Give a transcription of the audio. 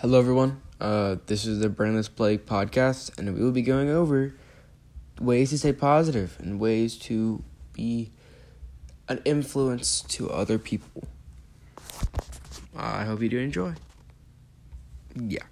Hello, everyone. Uh, this is the Brainless Play podcast, and we will be going over ways to stay positive and ways to be an influence to other people. I hope you do enjoy. Yeah.